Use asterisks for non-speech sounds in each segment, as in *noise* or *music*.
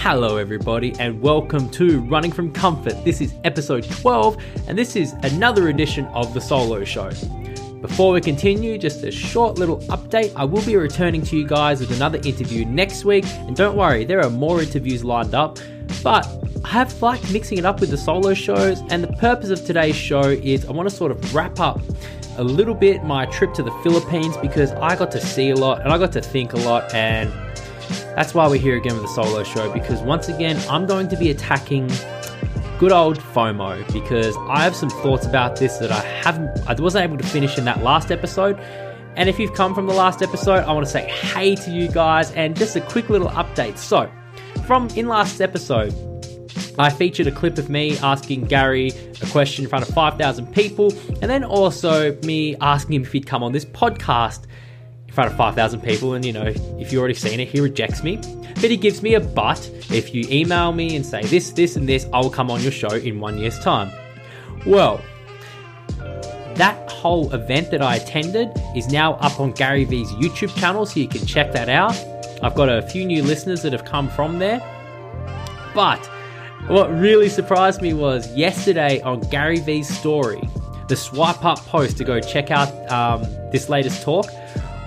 Hello, everybody, and welcome to Running from Comfort. This is episode 12, and this is another edition of The Solo Show. Before we continue, just a short little update. I will be returning to you guys with another interview next week, and don't worry, there are more interviews lined up. But I have liked mixing it up with the solo shows, and the purpose of today's show is I want to sort of wrap up a little bit my trip to the Philippines because I got to see a lot and I got to think a lot, and that's why we're here again with the solo show because once again, I'm going to be attacking good old FOMO because I have some thoughts about this that I haven't, I wasn't able to finish in that last episode. And if you've come from the last episode, I want to say hey to you guys and just a quick little update. So, from in last episode, I featured a clip of me asking Gary a question in front of 5,000 people, and then also me asking him if he'd come on this podcast front of 5,000 people. And you know, if you've already seen it, he rejects me. But he gives me a but. If you email me and say this, this, and this, I will come on your show in one year's time. Well, that whole event that I attended is now up on Gary Vee's YouTube channel, so you can check that out. I've got a few new listeners that have come from there. But what really surprised me was yesterday on Gary Vee's story, the swipe up post to go check out um, this latest talk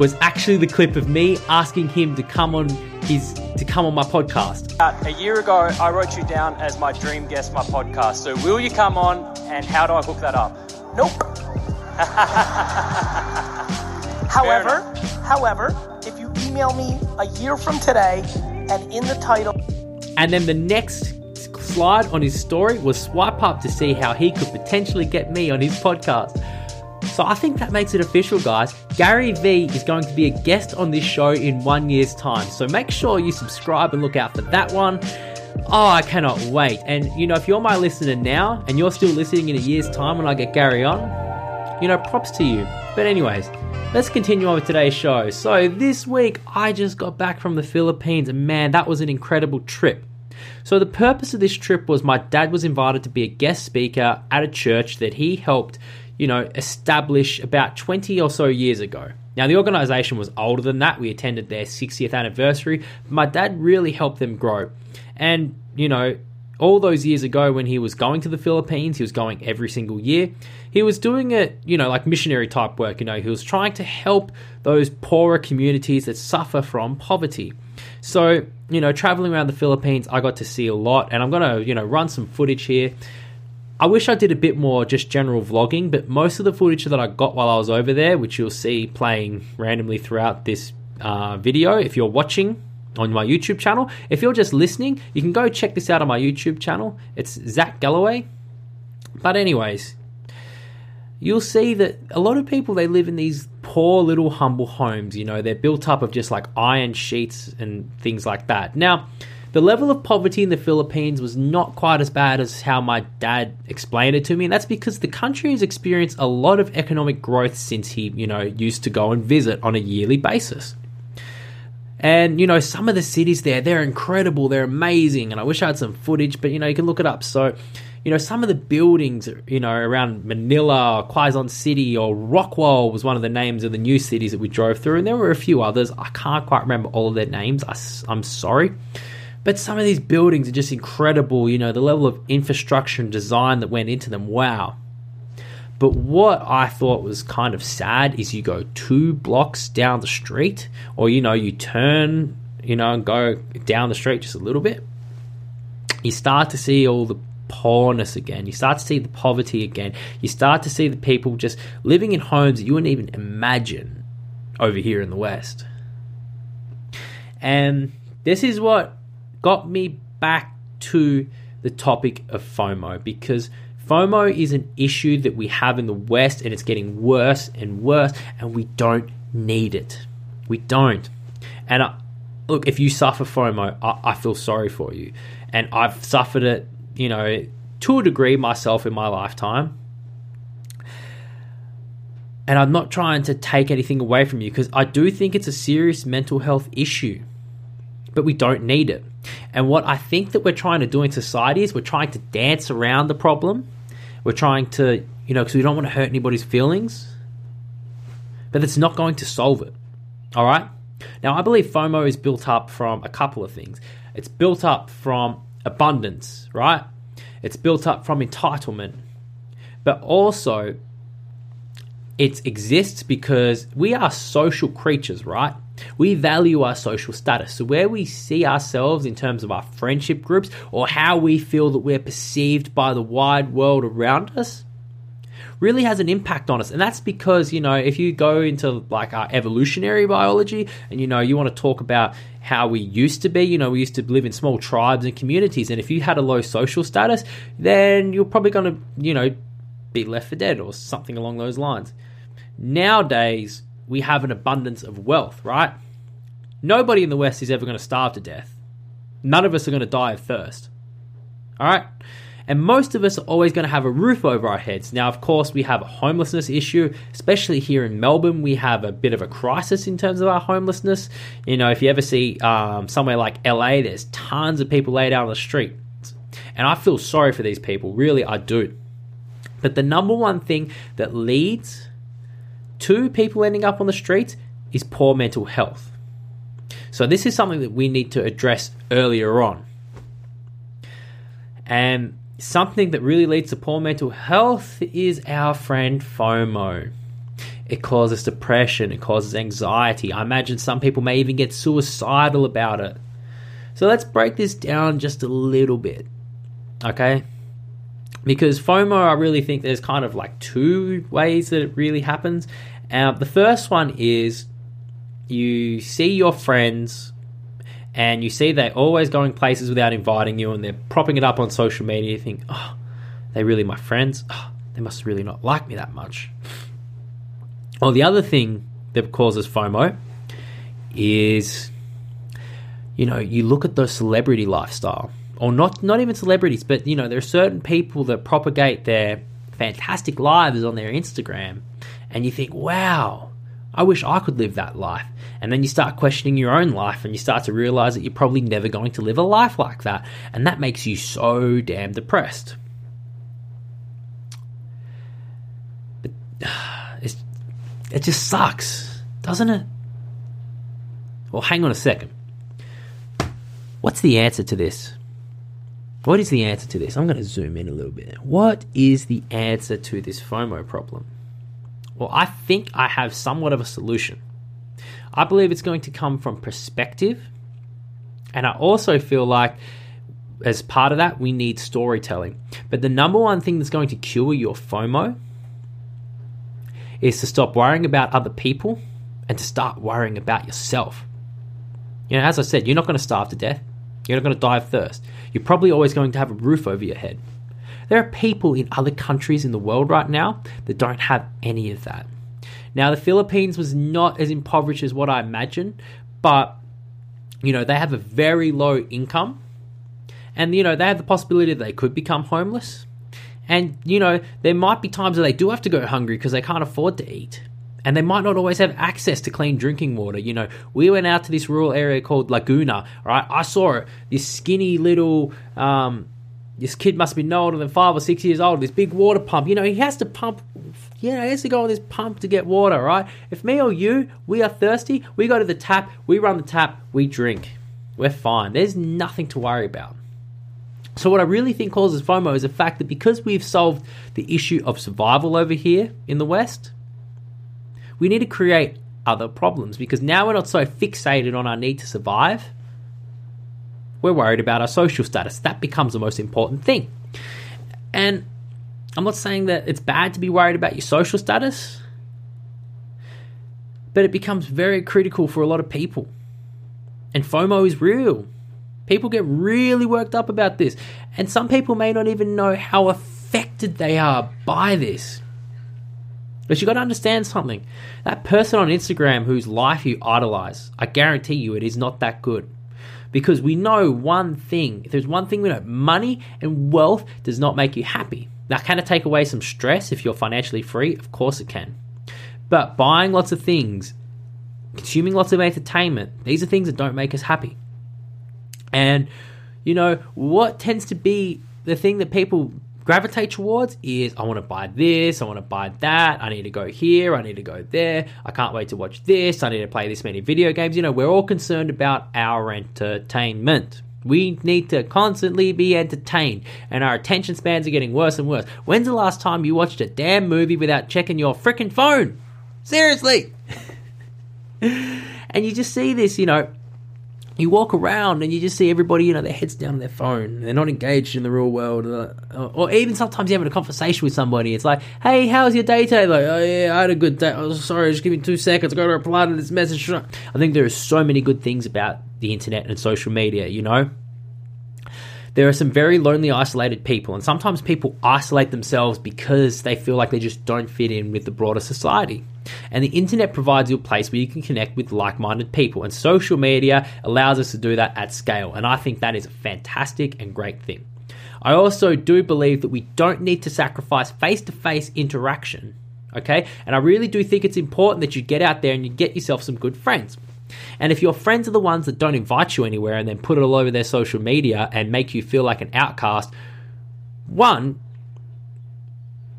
was actually the clip of me asking him to come on his to come on my podcast. Uh, a year ago, I wrote you down as my dream guest, my podcast. So, will you come on, and how do I hook that up? Nope. *laughs* however, however, if you email me a year from today and in the title, and then the next slide on his story was swipe up to see how he could potentially get me on his podcast. So I think that makes it official, guys. Gary Vee is going to be a guest on this show in one year's time. So make sure you subscribe and look out for that one. Oh, I cannot wait. And you know, if you're my listener now and you're still listening in a year's time when I get Gary on, you know, props to you. But, anyways, let's continue on with today's show. So, this week I just got back from the Philippines, and man, that was an incredible trip. So, the purpose of this trip was my dad was invited to be a guest speaker at a church that he helped, you know, establish about 20 or so years ago. Now, the organization was older than that. We attended their 60th anniversary. My dad really helped them grow. And, you know, all those years ago when he was going to the Philippines, he was going every single year. He was doing it, you know, like missionary type work. You know, he was trying to help those poorer communities that suffer from poverty. So, you know, traveling around the Philippines, I got to see a lot, and I'm going to, you know, run some footage here. I wish I did a bit more just general vlogging, but most of the footage that I got while I was over there, which you'll see playing randomly throughout this uh, video, if you're watching on my YouTube channel, if you're just listening, you can go check this out on my YouTube channel. It's Zach Galloway. But, anyways, you'll see that a lot of people they live in these poor little humble homes you know they're built up of just like iron sheets and things like that now the level of poverty in the Philippines was not quite as bad as how my dad explained it to me, and that's because the country has experienced a lot of economic growth since he, you know, used to go and visit on a yearly basis. And you know, some of the cities there, they're incredible, they're amazing, and I wish I had some footage, but you know, you can look it up. So, you know, some of the buildings, you know, around Manila, Quezon City, or Rockwell was one of the names of the new cities that we drove through, and there were a few others. I can't quite remember all of their names. I, I'm sorry. But some of these buildings are just incredible, you know, the level of infrastructure and design that went into them. Wow. But what I thought was kind of sad is you go two blocks down the street, or, you know, you turn, you know, and go down the street just a little bit. You start to see all the poorness again. You start to see the poverty again. You start to see the people just living in homes that you wouldn't even imagine over here in the West. And this is what got me back to the topic of FOMO because FOMO is an issue that we have in the West and it's getting worse and worse, and we don't need it. We don't. And I, look, if you suffer FOMO, I, I feel sorry for you. And I've suffered it, you know, to a degree myself in my lifetime. And I'm not trying to take anything away from you because I do think it's a serious mental health issue, but we don't need it. And what I think that we're trying to do in society is we're trying to dance around the problem. We're trying to, you know, because we don't want to hurt anybody's feelings, but it's not going to solve it. All right? Now, I believe FOMO is built up from a couple of things. It's built up from abundance, right? It's built up from entitlement. But also, it exists because we are social creatures, right? We value our social status. So, where we see ourselves in terms of our friendship groups or how we feel that we're perceived by the wide world around us really has an impact on us. And that's because, you know, if you go into like our evolutionary biology and, you know, you want to talk about how we used to be, you know, we used to live in small tribes and communities. And if you had a low social status, then you're probably going to, you know, be left for dead or something along those lines. Nowadays, we have an abundance of wealth, right? Nobody in the West is ever going to starve to death. None of us are going to die of thirst. All right? And most of us are always going to have a roof over our heads. Now, of course, we have a homelessness issue, especially here in Melbourne. We have a bit of a crisis in terms of our homelessness. You know, if you ever see um, somewhere like LA, there's tons of people laid out on the street. And I feel sorry for these people, really, I do. But the number one thing that leads to people ending up on the streets is poor mental health. So, this is something that we need to address earlier on. And something that really leads to poor mental health is our friend FOMO. It causes depression, it causes anxiety. I imagine some people may even get suicidal about it. So let's break this down just a little bit. Okay? Because FOMO, I really think there's kind of like two ways that it really happens. Uh, the first one is you see your friends and you see they're always going places without inviting you and they're propping it up on social media. You think, oh, they really my friends? Oh, they must really not like me that much. Well, the other thing that causes FOMO is, you know, you look at the celebrity lifestyle, or not not even celebrities, but you know, there are certain people that propagate their fantastic lives on their Instagram, and you think, wow, I wish I could live that life. And then you start questioning your own life and you start to realize that you're probably never going to live a life like that. And that makes you so damn depressed. But *sighs* it's, it just sucks, doesn't it? Well, hang on a second. What's the answer to this? What is the answer to this? I'm going to zoom in a little bit. What is the answer to this FOMO problem? Well, I think I have somewhat of a solution. I believe it's going to come from perspective. And I also feel like, as part of that, we need storytelling. But the number one thing that's going to cure your FOMO is to stop worrying about other people and to start worrying about yourself. You know, as I said, you're not going to starve to death. You're not going to die of thirst. You're probably always going to have a roof over your head. There are people in other countries in the world right now that don't have any of that. Now, the Philippines was not as impoverished as what I imagined, but you know, they have a very low income. And you know, they have the possibility that they could become homeless. And you know, there might be times where they do have to go hungry because they can't afford to eat. And they might not always have access to clean drinking water. You know, we went out to this rural area called Laguna, right? I saw it, this skinny little um, this kid must be no older than five or six years old. This big water pump, you know, he has to pump. You know, he has to go on this pump to get water, right? If me or you, we are thirsty, we go to the tap, we run the tap, we drink. We're fine. There's nothing to worry about. So, what I really think causes FOMO is the fact that because we've solved the issue of survival over here in the West, we need to create other problems because now we're not so fixated on our need to survive we're worried about our social status. That becomes the most important thing. And I'm not saying that it's bad to be worried about your social status, but it becomes very critical for a lot of people. And FOMO is real. People get really worked up about this. And some people may not even know how affected they are by this. But you've got to understand something. That person on Instagram whose life you idolize, I guarantee you it is not that good because we know one thing. If there's one thing we know, money and wealth does not make you happy. Now, can it take away some stress if you're financially free? Of course it can. But buying lots of things, consuming lots of entertainment, these are things that don't make us happy. And, you know, what tends to be the thing that people gravitate towards is I want to buy this, I want to buy that, I need to go here, I need to go there, I can't wait to watch this, I need to play this many video games. You know, we're all concerned about our entertainment. We need to constantly be entertained, and our attention spans are getting worse and worse. When's the last time you watched a damn movie without checking your freaking phone? Seriously! *laughs* and you just see this, you know, you walk around and you just see everybody, you know, their heads down on their phone. They're not engaged in the real world. Uh, or even sometimes you're having a conversation with somebody. It's like, hey, how's your day today? Like, oh, yeah, I had a good day. Oh, sorry, just give me two seconds. i got to reply to this message. I think there are so many good things about the internet and social media, you know? There are some very lonely, isolated people, and sometimes people isolate themselves because they feel like they just don't fit in with the broader society. And the internet provides you a place where you can connect with like minded people, and social media allows us to do that at scale. And I think that is a fantastic and great thing. I also do believe that we don't need to sacrifice face to face interaction. Okay? And I really do think it's important that you get out there and you get yourself some good friends. And if your friends are the ones that don't invite you anywhere and then put it all over their social media and make you feel like an outcast, one,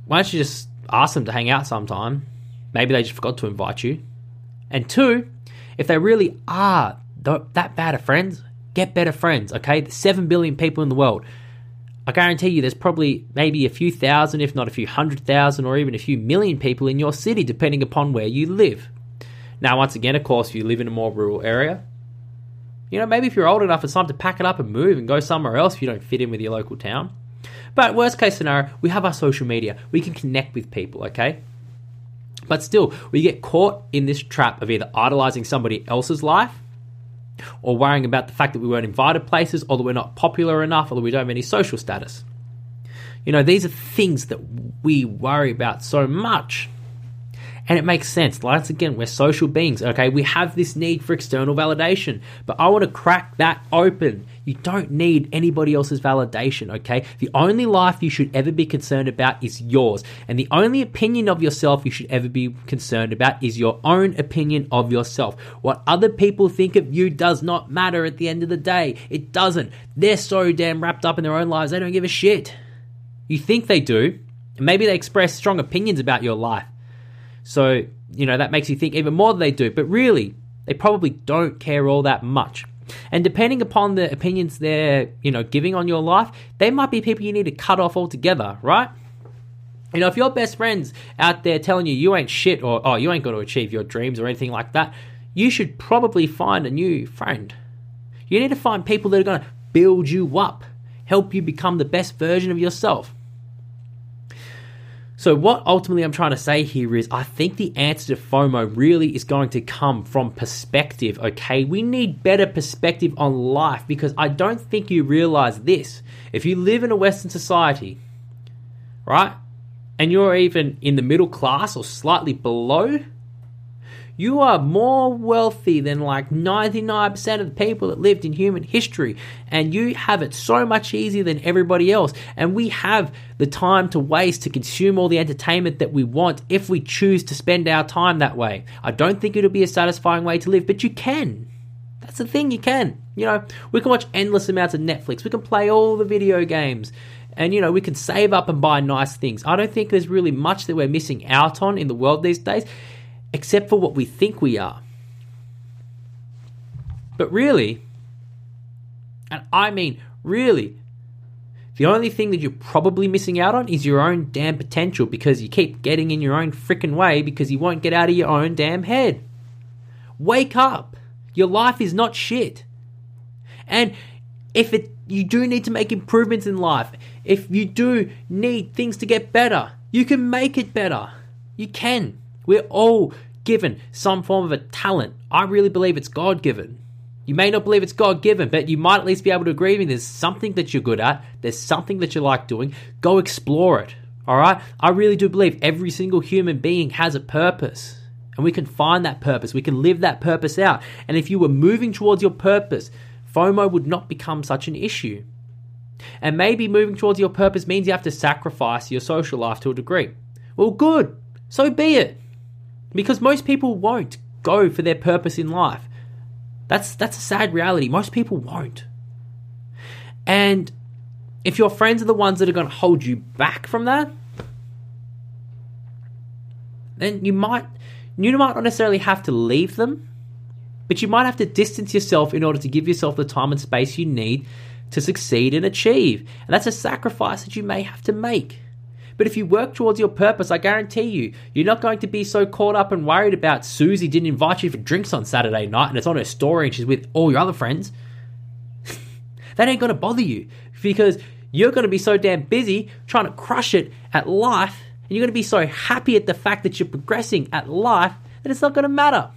why don't you just ask them to hang out sometime? Maybe they just forgot to invite you. And two, if they really are that bad of friends, get better friends, okay? There's 7 billion people in the world. I guarantee you there's probably maybe a few thousand, if not a few hundred thousand, or even a few million people in your city, depending upon where you live. Now, once again, of course, if you live in a more rural area, you know, maybe if you're old enough, it's time to pack it up and move and go somewhere else if you don't fit in with your local town. But worst case scenario, we have our social media. We can connect with people, okay? But still, we get caught in this trap of either idolizing somebody else's life or worrying about the fact that we weren't invited places or that we're not popular enough or that we don't have any social status. You know, these are things that we worry about so much. And it makes sense. Once again, we're social beings, okay? We have this need for external validation. But I want to crack that open. You don't need anybody else's validation, okay? The only life you should ever be concerned about is yours. And the only opinion of yourself you should ever be concerned about is your own opinion of yourself. What other people think of you does not matter at the end of the day. It doesn't. They're so damn wrapped up in their own lives, they don't give a shit. You think they do. Maybe they express strong opinions about your life. So, you know, that makes you think even more than they do. But really, they probably don't care all that much. And depending upon the opinions they're, you know, giving on your life, they might be people you need to cut off altogether, right? You know, if your best friends out there telling you you ain't shit or oh, you ain't going to achieve your dreams or anything like that, you should probably find a new friend. You need to find people that are going to build you up, help you become the best version of yourself. So, what ultimately I'm trying to say here is I think the answer to FOMO really is going to come from perspective, okay? We need better perspective on life because I don't think you realize this. If you live in a Western society, right, and you're even in the middle class or slightly below, you are more wealthy than like 99% of the people that lived in human history. And you have it so much easier than everybody else. And we have the time to waste to consume all the entertainment that we want if we choose to spend our time that way. I don't think it'll be a satisfying way to live, but you can. That's the thing, you can. You know, we can watch endless amounts of Netflix, we can play all the video games. And you know, we can save up and buy nice things. I don't think there's really much that we're missing out on in the world these days except for what we think we are. But really, and I mean really, the only thing that you're probably missing out on is your own damn potential because you keep getting in your own freaking way because you won't get out of your own damn head. Wake up. Your life is not shit. And if it you do need to make improvements in life, if you do need things to get better, you can make it better. You can. We're all given some form of a talent. I really believe it's God given. You may not believe it's God given, but you might at least be able to agree with me. There's something that you're good at, there's something that you like doing. Go explore it. All right? I really do believe every single human being has a purpose. And we can find that purpose. We can live that purpose out. And if you were moving towards your purpose, FOMO would not become such an issue. And maybe moving towards your purpose means you have to sacrifice your social life to a degree. Well, good. So be it. Because most people won't go for their purpose in life. That's that's a sad reality. Most people won't. And if your friends are the ones that are going to hold you back from that, then you might you might not necessarily have to leave them, But you might have to distance yourself in order to give yourself the time and space you need to succeed and achieve. And that's a sacrifice that you may have to make. But if you work towards your purpose, I guarantee you, you're not going to be so caught up and worried about Susie didn't invite you for drinks on Saturday night and it's on her story and she's with all your other friends. *laughs* that ain't going to bother you because you're going to be so damn busy trying to crush it at life and you're going to be so happy at the fact that you're progressing at life that it's not going to matter.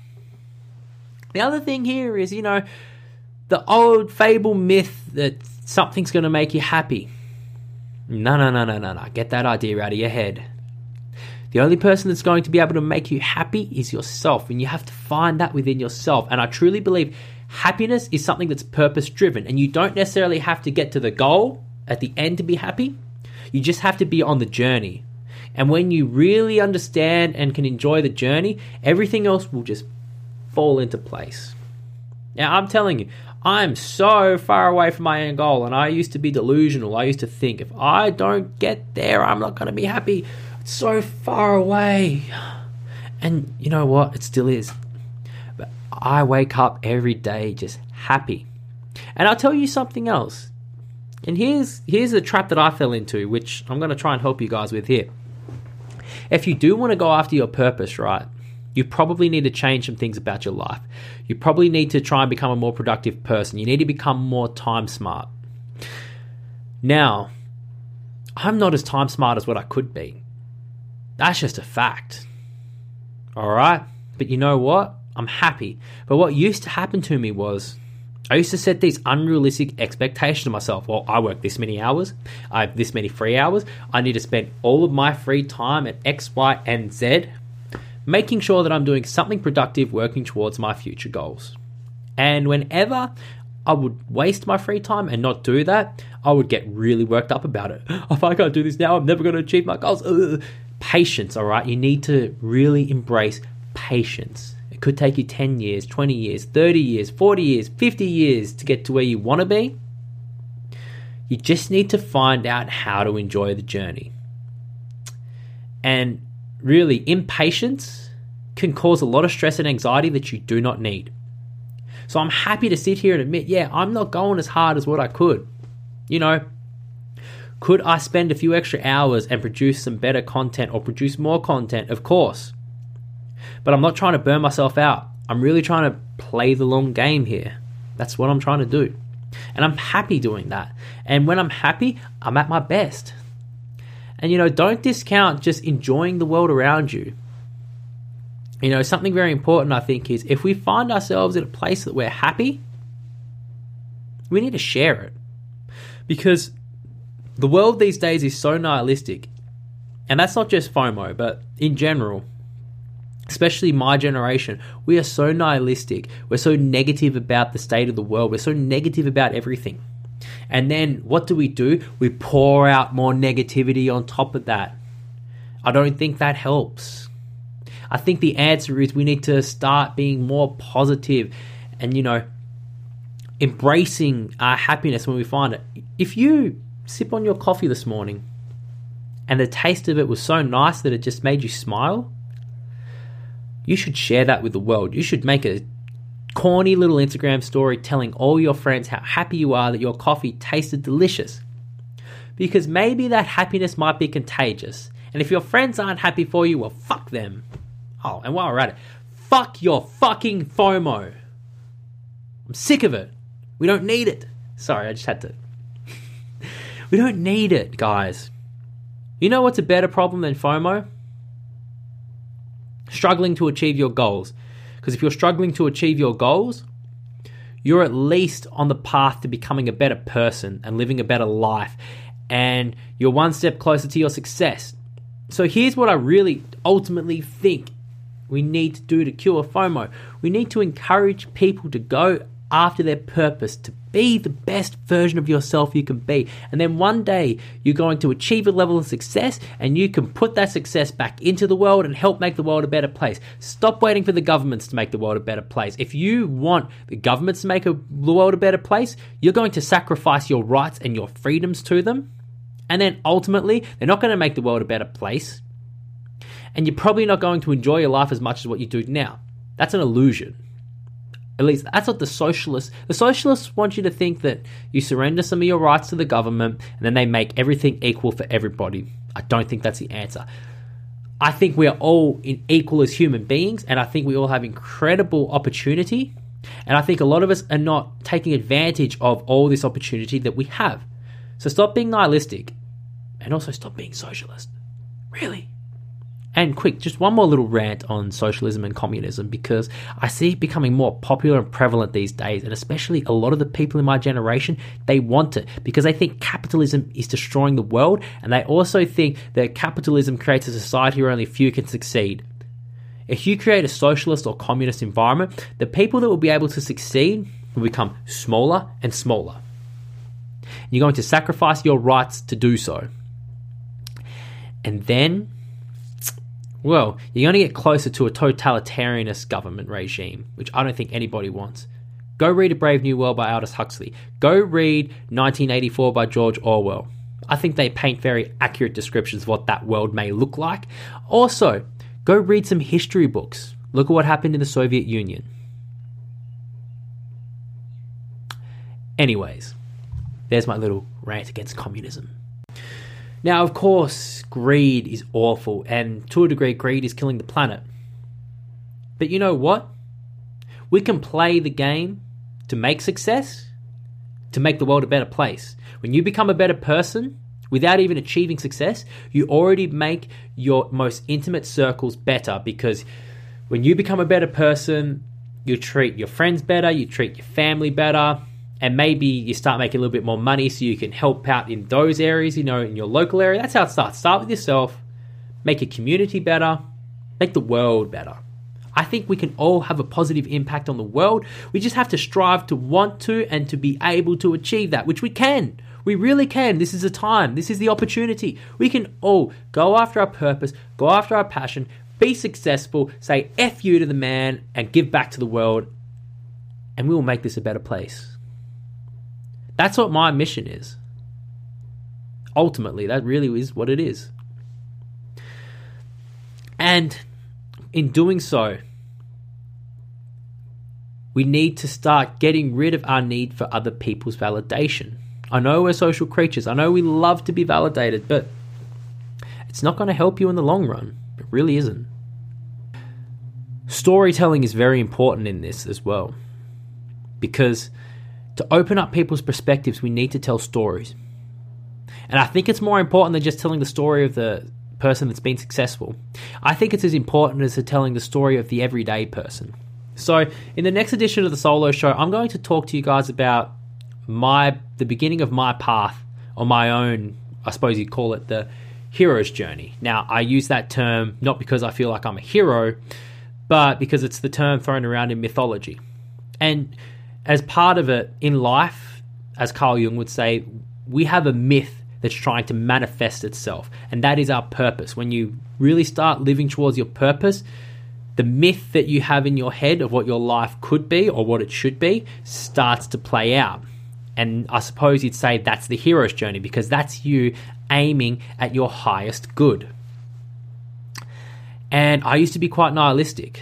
The other thing here is, you know, the old fable myth that something's going to make you happy. No, no, no, no, no, no. Get that idea out of your head. The only person that's going to be able to make you happy is yourself, and you have to find that within yourself. And I truly believe happiness is something that's purpose driven, and you don't necessarily have to get to the goal at the end to be happy. You just have to be on the journey. And when you really understand and can enjoy the journey, everything else will just fall into place. Now, I'm telling you, I'm so far away from my end goal, and I used to be delusional. I used to think if I don't get there, I'm not going to be happy. It's so far away. And you know what? It still is. But I wake up every day just happy. And I'll tell you something else. And here's here's the trap that I fell into, which I'm going to try and help you guys with here. If you do want to go after your purpose, right? You probably need to change some things about your life. You probably need to try and become a more productive person. You need to become more time smart. Now, I'm not as time smart as what I could be. That's just a fact. All right? But you know what? I'm happy. But what used to happen to me was I used to set these unrealistic expectations of myself. Well, I work this many hours, I have this many free hours, I need to spend all of my free time at X, Y, and Z making sure that I'm doing something productive working towards my future goals. And whenever I would waste my free time and not do that, I would get really worked up about it. *gasps* if I can't do this now, I'm never going to achieve my goals. Ugh. Patience, all right? You need to really embrace patience. It could take you 10 years, 20 years, 30 years, 40 years, 50 years to get to where you want to be. You just need to find out how to enjoy the journey. And really, impatience can cause a lot of stress and anxiety that you do not need. So I'm happy to sit here and admit, yeah, I'm not going as hard as what I could. You know, could I spend a few extra hours and produce some better content or produce more content? Of course. But I'm not trying to burn myself out. I'm really trying to play the long game here. That's what I'm trying to do. And I'm happy doing that. And when I'm happy, I'm at my best. And you know, don't discount just enjoying the world around you. You know, something very important I think is if we find ourselves in a place that we're happy, we need to share it. Because the world these days is so nihilistic. And that's not just FOMO, but in general, especially my generation, we are so nihilistic. We're so negative about the state of the world. We're so negative about everything. And then what do we do? We pour out more negativity on top of that. I don't think that helps. I think the answer is we need to start being more positive and, you know, embracing our happiness when we find it. If you sip on your coffee this morning and the taste of it was so nice that it just made you smile, you should share that with the world. You should make a corny little Instagram story telling all your friends how happy you are that your coffee tasted delicious. Because maybe that happiness might be contagious. And if your friends aren't happy for you, well, fuck them. Oh, and while we're at it, fuck your fucking FOMO. I'm sick of it. We don't need it. Sorry, I just had to. *laughs* we don't need it, guys. You know what's a better problem than FOMO? Struggling to achieve your goals. Because if you're struggling to achieve your goals, you're at least on the path to becoming a better person and living a better life. And you're one step closer to your success. So here's what I really ultimately think we need to do to cure FOMO. We need to encourage people to go after their purpose, to be the best version of yourself you can be. And then one day you're going to achieve a level of success and you can put that success back into the world and help make the world a better place. Stop waiting for the governments to make the world a better place. If you want the governments to make a, the world a better place, you're going to sacrifice your rights and your freedoms to them. And then ultimately, they're not going to make the world a better place. And you're probably not going to enjoy your life as much as what you do now. That's an illusion. At least that's what the socialists. The socialists want you to think that you surrender some of your rights to the government and then they make everything equal for everybody. I don't think that's the answer. I think we are all equal as human beings, and I think we all have incredible opportunity. And I think a lot of us are not taking advantage of all this opportunity that we have. So stop being nihilistic and also stop being socialist. Really. And quick, just one more little rant on socialism and communism because I see it becoming more popular and prevalent these days, and especially a lot of the people in my generation, they want it because they think capitalism is destroying the world, and they also think that capitalism creates a society where only a few can succeed. If you create a socialist or communist environment, the people that will be able to succeed will become smaller and smaller. You're going to sacrifice your rights to do so. And then well, you're going to get closer to a totalitarianist government regime, which I don't think anybody wants. Go read A Brave New World by Aldous Huxley. Go read 1984 by George Orwell. I think they paint very accurate descriptions of what that world may look like. Also, go read some history books. Look at what happened in the Soviet Union. Anyways, there's my little rant against communism. Now, of course, greed is awful, and to a degree, greed is killing the planet. But you know what? We can play the game to make success, to make the world a better place. When you become a better person, without even achieving success, you already make your most intimate circles better because when you become a better person, you treat your friends better, you treat your family better, and maybe you start making a little bit more money so you can help out in those areas, you know, in your local area. That's how it starts. Start with yourself, make your community better, make the world better. I think we can all have a positive impact on the world. We just have to strive to want to and to be able to achieve that, which we can. We really can. This is the time. This is the opportunity. We can all go after our purpose, go after our passion, be successful, say F you to the man, and give back to the world, and we will make this a better place. That's what my mission is. Ultimately, that really is what it is. And in doing so, we need to start getting rid of our need for other people's validation. I know we're social creatures. I know we love to be validated, but it's not going to help you in the long run. It really isn't. Storytelling is very important in this as well because to open up people's perspectives, we need to tell stories. And I think it's more important than just telling the story of the person that's been successful. I think it's as important as telling the story of the everyday person. So, in the next edition of the solo show, I'm going to talk to you guys about my the beginning of my path on my own, I suppose you'd call it the hero's journey. Now, I use that term not because I feel like I'm a hero, but because it's the term thrown around in mythology. And as part of it in life, as Carl Jung would say, we have a myth that's trying to manifest itself. And that is our purpose. When you really start living towards your purpose, the myth that you have in your head of what your life could be or what it should be starts to play out. And I suppose you'd say that's the hero's journey because that's you aiming at your highest good. And I used to be quite nihilistic.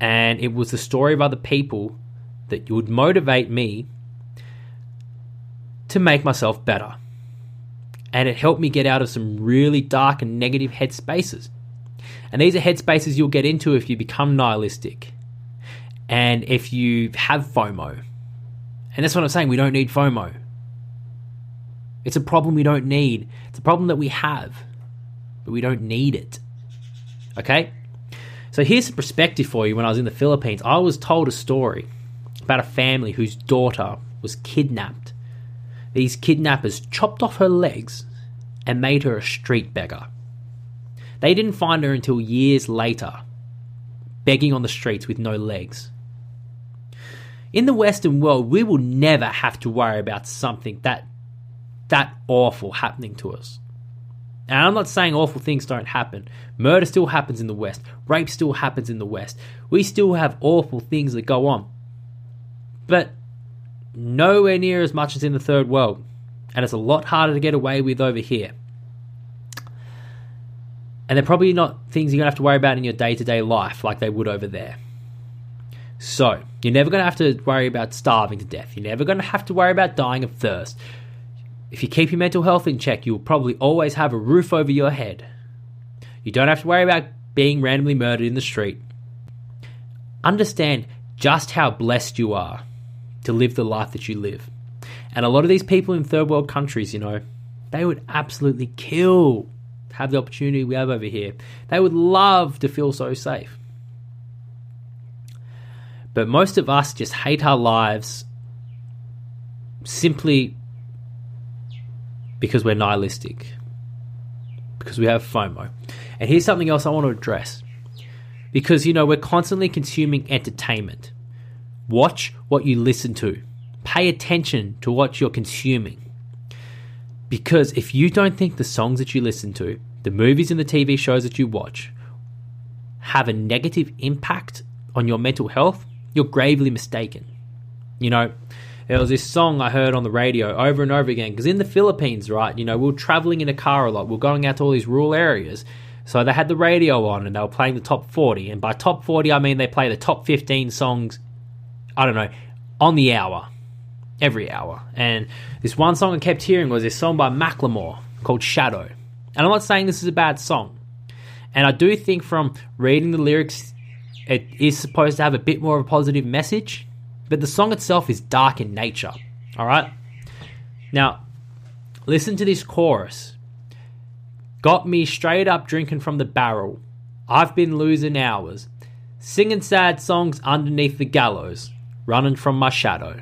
And it was the story of other people that would motivate me to make myself better. And it helped me get out of some really dark and negative headspaces. And these are headspaces you'll get into if you become nihilistic and if you have FOMO. And that's what I'm saying, we don't need FOMO. It's a problem we don't need. It's a problem that we have, but we don't need it. Okay? So here's some perspective for you when I was in the Philippines. I was told a story about a family whose daughter was kidnapped. These kidnappers chopped off her legs and made her a street beggar. They didn't find her until years later, begging on the streets with no legs. In the Western world, we will never have to worry about something that that awful happening to us. And I'm not saying awful things don't happen. Murder still happens in the West. Rape still happens in the West. We still have awful things that go on but nowhere near as much as in the third world. And it's a lot harder to get away with over here. And they're probably not things you're going to have to worry about in your day to day life like they would over there. So, you're never going to have to worry about starving to death. You're never going to have to worry about dying of thirst. If you keep your mental health in check, you will probably always have a roof over your head. You don't have to worry about being randomly murdered in the street. Understand just how blessed you are to live the life that you live. And a lot of these people in third world countries, you know, they would absolutely kill to have the opportunity we have over here. They would love to feel so safe. But most of us just hate our lives simply because we're nihilistic, because we have FOMO. And here's something else I want to address. Because, you know, we're constantly consuming entertainment. Watch what you listen to, pay attention to what you're consuming. Because if you don't think the songs that you listen to, the movies and the TV shows that you watch, have a negative impact on your mental health, you're gravely mistaken. You know, there was this song I heard on the radio over and over again because in the Philippines, right, you know, we are traveling in a car a lot. We are going out to all these rural areas. So they had the radio on and they were playing the top 40. And by top 40, I mean they play the top 15 songs, I don't know, on the hour, every hour. And this one song I kept hearing was this song by Macklemore called Shadow. And I'm not saying this is a bad song. And I do think from reading the lyrics, it is supposed to have a bit more of a positive message, but the song itself is dark in nature. All right? Now, listen to this chorus. Got me straight up drinking from the barrel. I've been losing hours. Singing sad songs underneath the gallows. Running from my shadow.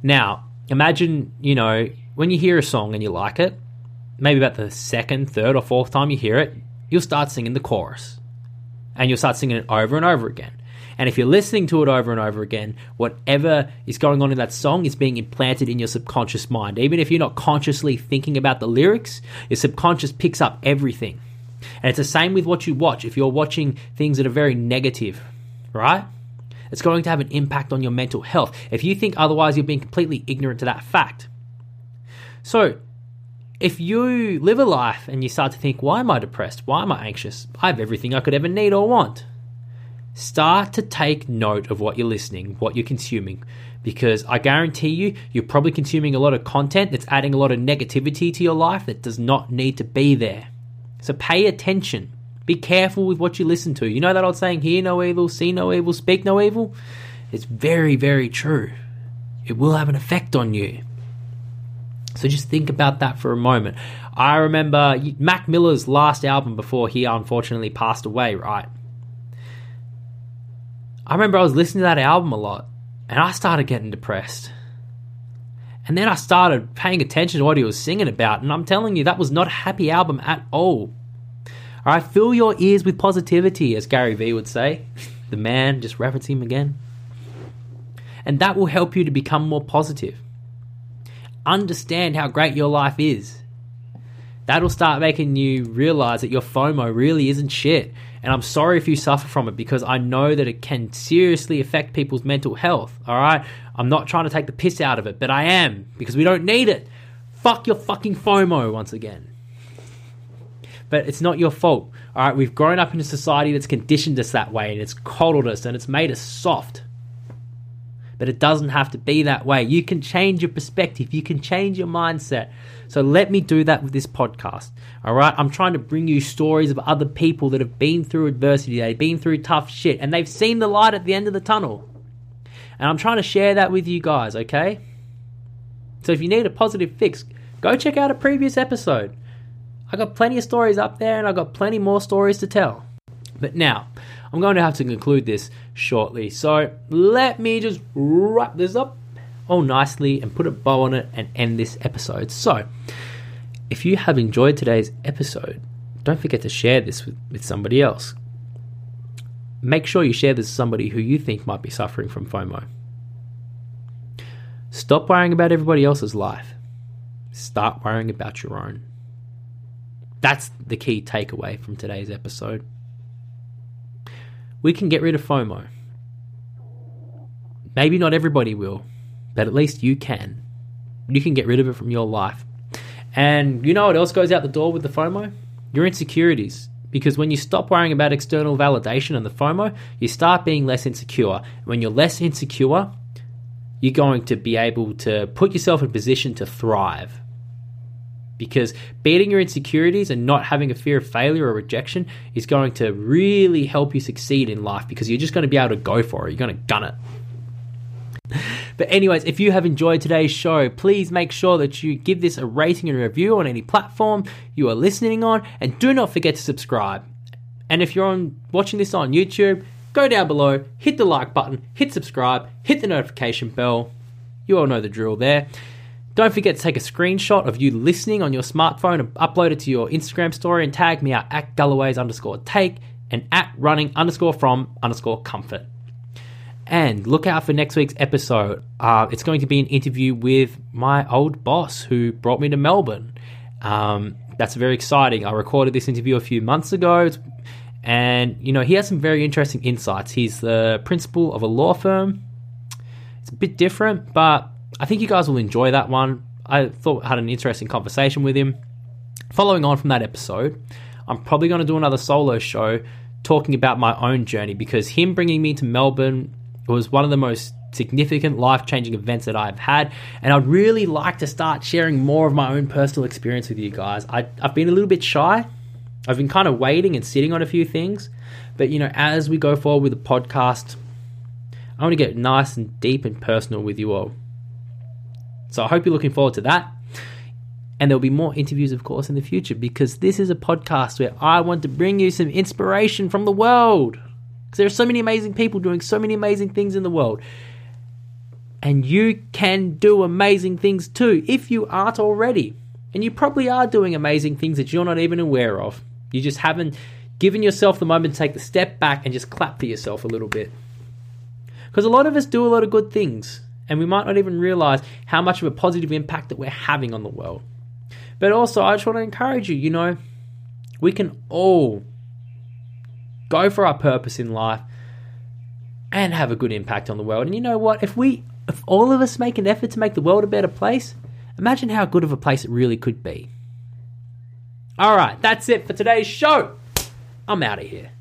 Now, imagine, you know, when you hear a song and you like it, maybe about the second, third, or fourth time you hear it, you'll start singing the chorus. And you'll start singing it over and over again. And if you're listening to it over and over again, whatever is going on in that song is being implanted in your subconscious mind. Even if you're not consciously thinking about the lyrics, your subconscious picks up everything. And it's the same with what you watch. If you're watching things that are very negative, right? It's going to have an impact on your mental health. If you think otherwise, you're being completely ignorant to that fact. So, if you live a life and you start to think, why am I depressed? Why am I anxious? I have everything I could ever need or want start to take note of what you're listening, what you're consuming, because I guarantee you, you're probably consuming a lot of content that's adding a lot of negativity to your life that does not need to be there. So pay attention. Be careful with what you listen to. You know that old saying, hear no evil, see no evil, speak no evil? It's very, very true. It will have an effect on you. So just think about that for a moment. I remember Mac Miller's last album before he unfortunately passed away, right? I remember I was listening to that album a lot and I started getting depressed. And then I started paying attention to what he was singing about, and I'm telling you, that was not a happy album at all. All right, fill your ears with positivity, as Gary Vee would say. the man, just reference him again. And that will help you to become more positive. Understand how great your life is. That'll start making you realize that your FOMO really isn't shit and I'm sorry if you suffer from it because I know that it can seriously affect people's mental health. All right. I'm not trying to take the piss out of it, but I am because we don't need it. Fuck your fucking FOMO once again. But it's not your fault. All right. We've grown up in a society that's conditioned us that way and it's coddled us and it's made us soft. But it doesn't have to be that way. You can change your perspective, you can change your mindset. So let me do that with this podcast. All right. I'm trying to bring you stories of other people that have been through adversity, they've been through tough shit, and they've seen the light at the end of the tunnel. And I'm trying to share that with you guys, okay? So if you need a positive fix, go check out a previous episode. I got plenty of stories up there and I got plenty more stories to tell. But now, I'm going to have to conclude this shortly. So let me just wrap this up all nicely and put a bow on it and end this episode. So, if you have enjoyed today's episode, don't forget to share this with, with somebody else. Make sure you share this with somebody who you think might be suffering from FOMO. Stop worrying about everybody else's life. Start worrying about your own. That's the key takeaway from today's episode. We can get rid of FOMO. Maybe not everybody will, but at least you can. You can get rid of it from your life. And you know what else goes out the door with the FOMO? Your insecurities. Because when you stop worrying about external validation and the FOMO, you start being less insecure. When you're less insecure, you're going to be able to put yourself in position to thrive. Because beating your insecurities and not having a fear of failure or rejection is going to really help you succeed in life because you're just going to be able to go for it. You're going to gun it. But, anyways, if you have enjoyed today's show, please make sure that you give this a rating and review on any platform you are listening on, and do not forget to subscribe. And if you're on watching this on YouTube, go down below, hit the like button, hit subscribe, hit the notification bell. You all know the drill there. Don't forget to take a screenshot of you listening on your smartphone and upload it to your Instagram story and tag me out at Gulliways underscore take and at running underscore from underscore comfort. And look out for next week's episode. Uh, it's going to be an interview with my old boss who brought me to Melbourne. Um, that's very exciting. I recorded this interview a few months ago, and you know he has some very interesting insights. He's the principal of a law firm. It's a bit different, but I think you guys will enjoy that one. I thought I had an interesting conversation with him. Following on from that episode, I'm probably going to do another solo show talking about my own journey because him bringing me to Melbourne was one of the most significant life changing events that I've had. And I'd really like to start sharing more of my own personal experience with you guys. I, have been a little bit shy. I've been kind of waiting and sitting on a few things. But, you know, as we go forward with the podcast, I want to get nice and deep and personal with you all. So I hope you're looking forward to that. And there'll be more interviews, of course, in the future because this is a podcast where I want to bring you some inspiration from the world. Because there are so many amazing people doing so many amazing things in the world. And you can do amazing things too if you aren't already. And you probably are doing amazing things that you're not even aware of. You just haven't given yourself the moment to take the step back and just clap for yourself a little bit. Because a lot of us do a lot of good things, and we might not even realize how much of a positive impact that we're having on the world. But also, I just want to encourage you you know, we can all go for our purpose in life, and have a good impact on the world. And you know what? If we, if all of us make an effort to make the world a better place, imagine how good of a place it really could be. All right, that's it for today's show. I'm out of here.